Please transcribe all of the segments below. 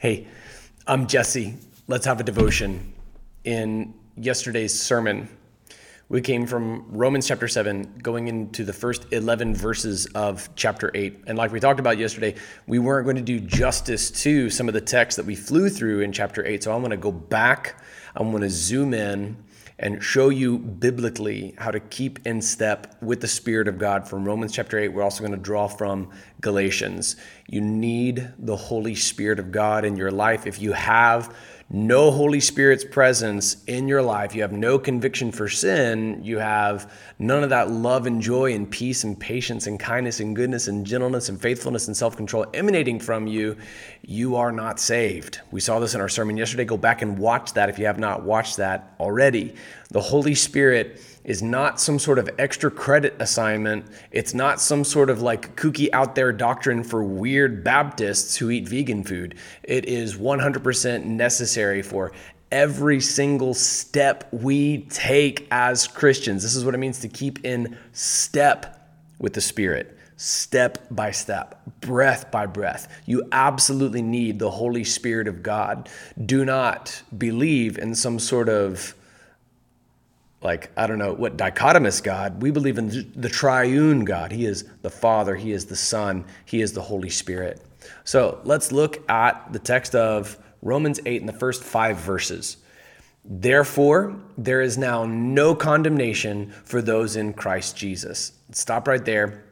Hey, I'm Jesse. Let's have a devotion. In yesterday's sermon, we came from Romans chapter 7, going into the first 11 verses of chapter 8. And like we talked about yesterday, we weren't going to do justice to some of the text that we flew through in chapter 8. So I'm going to go back, I'm going to zoom in and show you biblically how to keep in step with the Spirit of God from Romans chapter 8. We're also going to draw from Galatians. You need the Holy Spirit of God in your life. If you have no Holy Spirit's presence in your life, you have no conviction for sin, you have none of that love and joy and peace and patience and kindness and goodness and gentleness and faithfulness and self control emanating from you, you are not saved. We saw this in our sermon yesterday. Go back and watch that if you have not watched that already. The Holy Spirit is not some sort of extra credit assignment. It's not some sort of like kooky out there doctrine for weird Baptists who eat vegan food. It is 100% necessary for every single step we take as Christians. This is what it means to keep in step with the Spirit. Step by step, breath by breath. You absolutely need the Holy Spirit of God. Do not believe in some sort of like I don't know what dichotomous God. We believe in the triune God. He is the Father, He is the Son, He is the Holy Spirit. So let's look at the text of Romans 8 in the first five verses. Therefore, there is now no condemnation for those in Christ Jesus. Stop right there.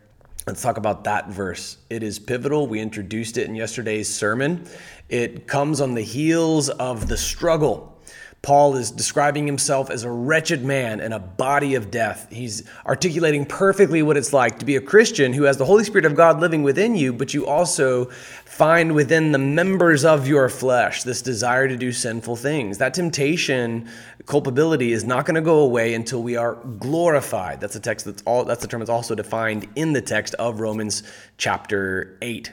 Let's talk about that verse. It is pivotal. We introduced it in yesterday's sermon. It comes on the heels of the struggle Paul is describing himself as a wretched man in a body of death. He's articulating perfectly what it's like to be a Christian who has the Holy Spirit of God living within you, but you also find within the members of your flesh this desire to do sinful things. That temptation, culpability is not going to go away until we are glorified. That's a text that's all that's the term that's also defined in the text of Romans chapter 8.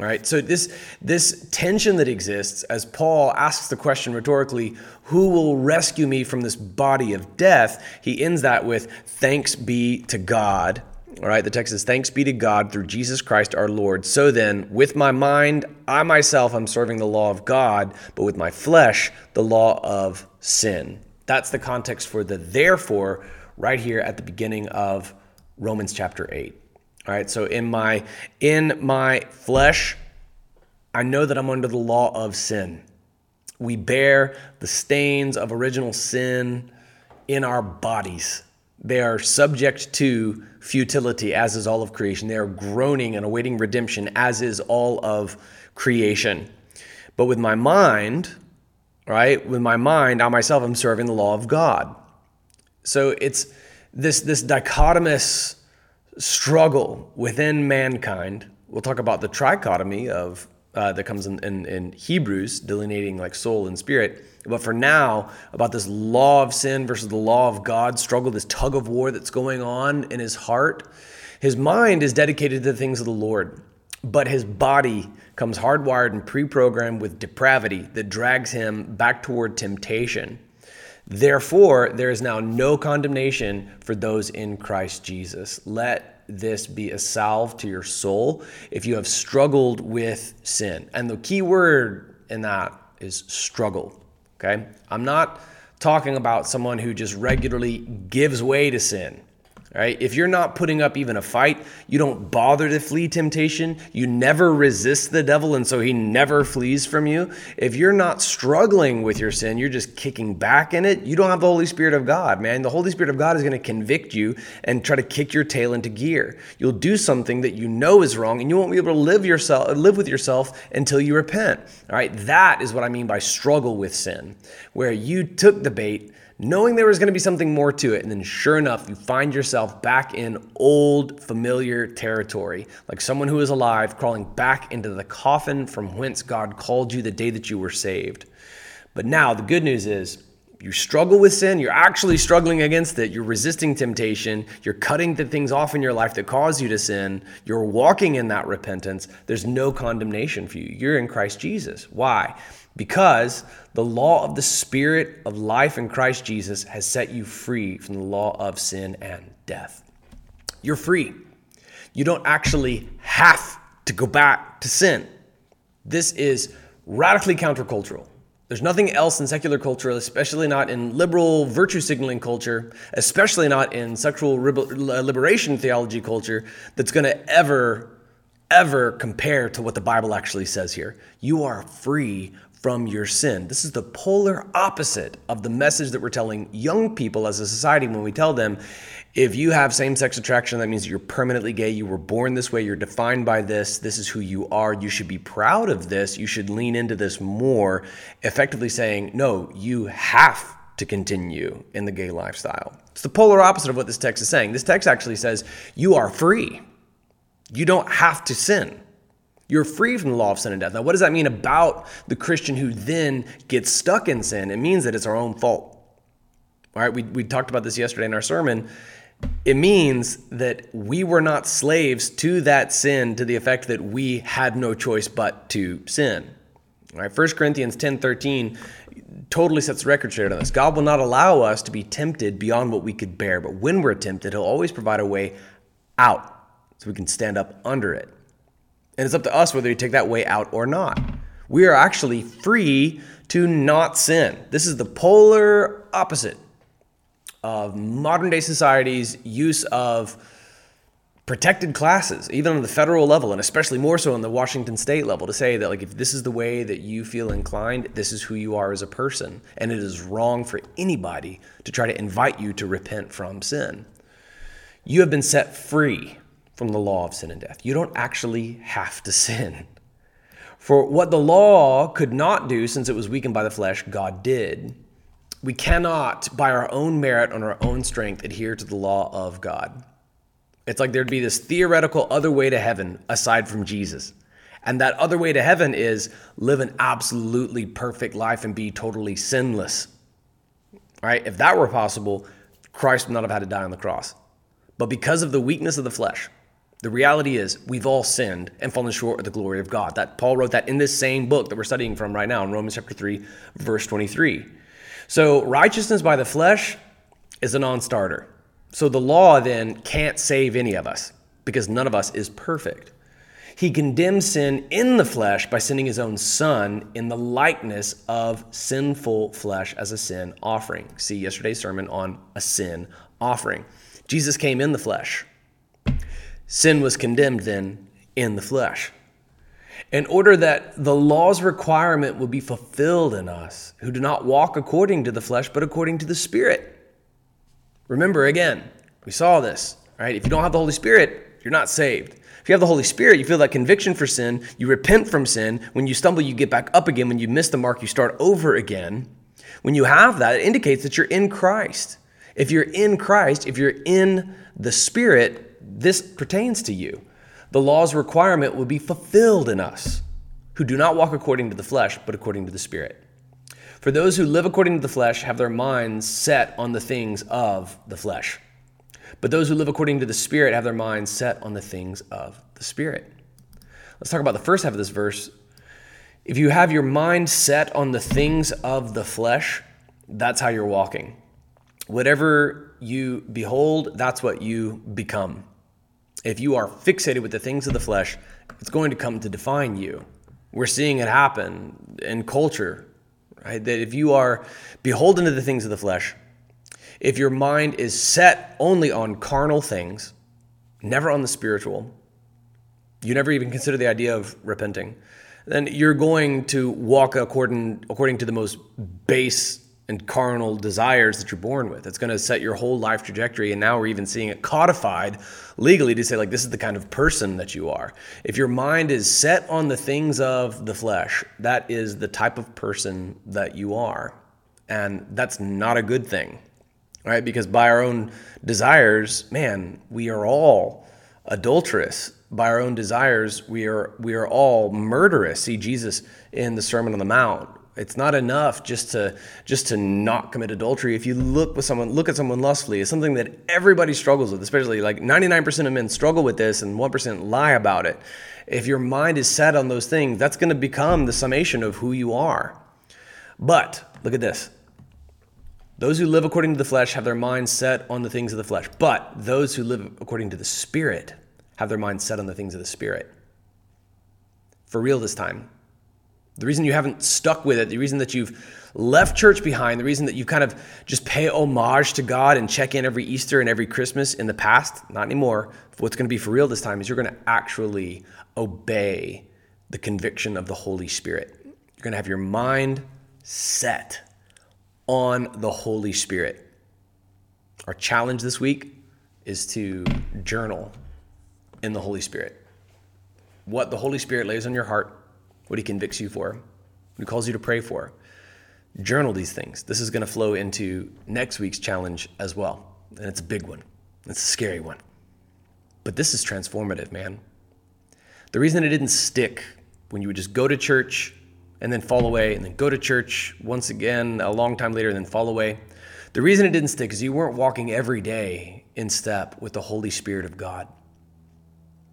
All right, so this this tension that exists as Paul asks the question rhetorically, who will rescue me from this body of death? He ends that with thanks be to God. All right, the text says thanks be to God through Jesus Christ our Lord. So then, with my mind, I myself am serving the law of God, but with my flesh, the law of sin. That's the context for the therefore right here at the beginning of Romans chapter 8. All right, so in my in my flesh, I know that I'm under the law of sin. We bear the stains of original sin in our bodies. They are subject to futility, as is all of creation. They are groaning and awaiting redemption, as is all of creation. But with my mind, right, with my mind, I myself am serving the law of God. So it's this, this dichotomous struggle within mankind. We'll talk about the trichotomy of uh, that comes in, in, in, Hebrews, delineating like soul and spirit. But for now, about this law of sin versus the law of God struggle, this tug of war that's going on in his heart. His mind is dedicated to the things of the Lord, but his body comes hardwired and pre programmed with depravity that drags him back toward temptation. Therefore, there is now no condemnation for those in Christ Jesus. Let this be a salve to your soul if you have struggled with sin. And the key word in that is struggle. Okay? I'm not talking about someone who just regularly gives way to sin. Right? If you're not putting up even a fight, you don't bother to flee temptation, you never resist the devil, and so he never flees from you. If you're not struggling with your sin, you're just kicking back in it, you don't have the Holy Spirit of God, man. The Holy Spirit of God is going to convict you and try to kick your tail into gear. You'll do something that you know is wrong, and you won't be able to live yourself live with yourself until you repent. All right, that is what I mean by struggle with sin, where you took the bait knowing there was going to be something more to it. And then, sure enough, you find yourself back in old, familiar territory, like someone who is alive crawling back into the coffin from whence God called you the day that you were saved. But now, the good news is, you struggle with sin, you're actually struggling against it, you're resisting temptation, you're cutting the things off in your life that cause you to sin, you're walking in that repentance, there's no condemnation for you. You're in Christ Jesus. Why? Because the law of the Spirit of life in Christ Jesus has set you free from the law of sin and death. You're free. You don't actually have to go back to sin. This is radically countercultural. There's nothing else in secular culture, especially not in liberal virtue signaling culture, especially not in sexual liberation theology culture, that's going to ever, ever compare to what the Bible actually says here. You are free from your sin. This is the polar opposite of the message that we're telling young people as a society when we tell them if you have same sex attraction, that means you're permanently gay. You were born this way. You're defined by this. This is who you are. You should be proud of this. You should lean into this more, effectively saying, no, you have to continue in the gay lifestyle. It's the polar opposite of what this text is saying. This text actually says you are free. You don't have to sin. You're free from the law of sin and death. Now, what does that mean about the Christian who then gets stuck in sin? It means that it's our own fault. All right, we, we talked about this yesterday in our sermon. It means that we were not slaves to that sin to the effect that we had no choice but to sin. All right, 1 Corinthians 10 13 totally sets the record straight on this. God will not allow us to be tempted beyond what we could bear, but when we're tempted, He'll always provide a way out so we can stand up under it. And it's up to us whether we take that way out or not. We are actually free to not sin. This is the polar opposite of modern day society's use of protected classes, even on the federal level, and especially more so on the Washington state level, to say that, like, if this is the way that you feel inclined, this is who you are as a person. And it is wrong for anybody to try to invite you to repent from sin. You have been set free from the law of sin and death. You don't actually have to sin. For what the law could not do, since it was weakened by the flesh, God did. We cannot, by our own merit, on our own strength, adhere to the law of God. It's like there'd be this theoretical other way to heaven aside from Jesus. And that other way to heaven is live an absolutely perfect life and be totally sinless. Right? If that were possible, Christ would not have had to die on the cross. But because of the weakness of the flesh, the reality is, we've all sinned and fallen short of the glory of God. That Paul wrote that in this same book that we're studying from right now in Romans chapter 3, verse 23. So, righteousness by the flesh is a non starter. So, the law then can't save any of us because none of us is perfect. He condemns sin in the flesh by sending his own son in the likeness of sinful flesh as a sin offering. See yesterday's sermon on a sin offering. Jesus came in the flesh Sin was condemned then in the flesh. In order that the law's requirement would be fulfilled in us who do not walk according to the flesh, but according to the Spirit. Remember, again, we saw this, right? If you don't have the Holy Spirit, you're not saved. If you have the Holy Spirit, you feel that conviction for sin, you repent from sin. When you stumble, you get back up again. When you miss the mark, you start over again. When you have that, it indicates that you're in Christ. If you're in Christ, if you're in the Spirit, this pertains to you. The law's requirement will be fulfilled in us who do not walk according to the flesh, but according to the Spirit. For those who live according to the flesh have their minds set on the things of the flesh. But those who live according to the Spirit have their minds set on the things of the Spirit. Let's talk about the first half of this verse. If you have your mind set on the things of the flesh, that's how you're walking. Whatever you behold, that's what you become. If you are fixated with the things of the flesh, it's going to come to define you. We're seeing it happen in culture, right? That if you are beholden to the things of the flesh, if your mind is set only on carnal things, never on the spiritual, you never even consider the idea of repenting, then you're going to walk according according to the most base and carnal desires that you're born with. It's going to set your whole life trajectory. And now we're even seeing it codified legally to say, like, this is the kind of person that you are. If your mind is set on the things of the flesh, that is the type of person that you are. And that's not a good thing, right? Because by our own desires, man, we are all adulterous. By our own desires, we are we are all murderous. See Jesus in the Sermon on the Mount it's not enough just to just to not commit adultery. If you look with someone, look at someone lustfully, it's something that everybody struggles with. Especially like 99% of men struggle with this, and 1% lie about it. If your mind is set on those things, that's going to become the summation of who you are. But look at this. Those who live according to the flesh have their minds set on the things of the flesh. But those who live according to the Spirit have their minds set on the things of the Spirit. For real this time. The reason you haven't stuck with it, the reason that you've left church behind, the reason that you kind of just pay homage to God and check in every Easter and every Christmas in the past, not anymore. What's going to be for real this time is you're going to actually obey the conviction of the Holy Spirit. You're going to have your mind set on the Holy Spirit. Our challenge this week is to journal in the Holy Spirit. What the Holy Spirit lays on your heart what he convicts you for, what he calls you to pray for. Journal these things. This is going to flow into next week's challenge as well. And it's a big one, it's a scary one. But this is transformative, man. The reason it didn't stick when you would just go to church and then fall away, and then go to church once again a long time later and then fall away. The reason it didn't stick is you weren't walking every day in step with the Holy Spirit of God.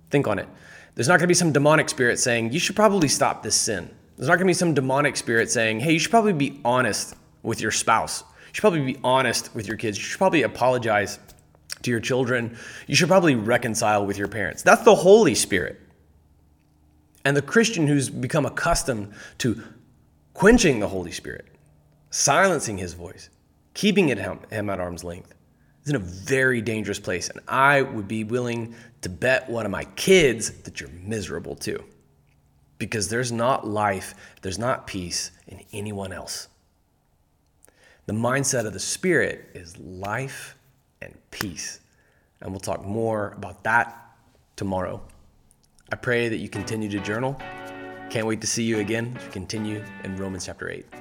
Think on it. There's not going to be some demonic spirit saying, you should probably stop this sin. There's not going to be some demonic spirit saying, hey, you should probably be honest with your spouse. You should probably be honest with your kids. You should probably apologize to your children. You should probably reconcile with your parents. That's the Holy Spirit. And the Christian who's become accustomed to quenching the Holy Spirit, silencing his voice, keeping it him at arm's length, is in a very dangerous place. And I would be willing to bet one of my kids that you're miserable too. Because there's not life, there's not peace in anyone else. The mindset of the Spirit is life and peace. And we'll talk more about that tomorrow. I pray that you continue to journal. Can't wait to see you again as we continue in Romans chapter 8.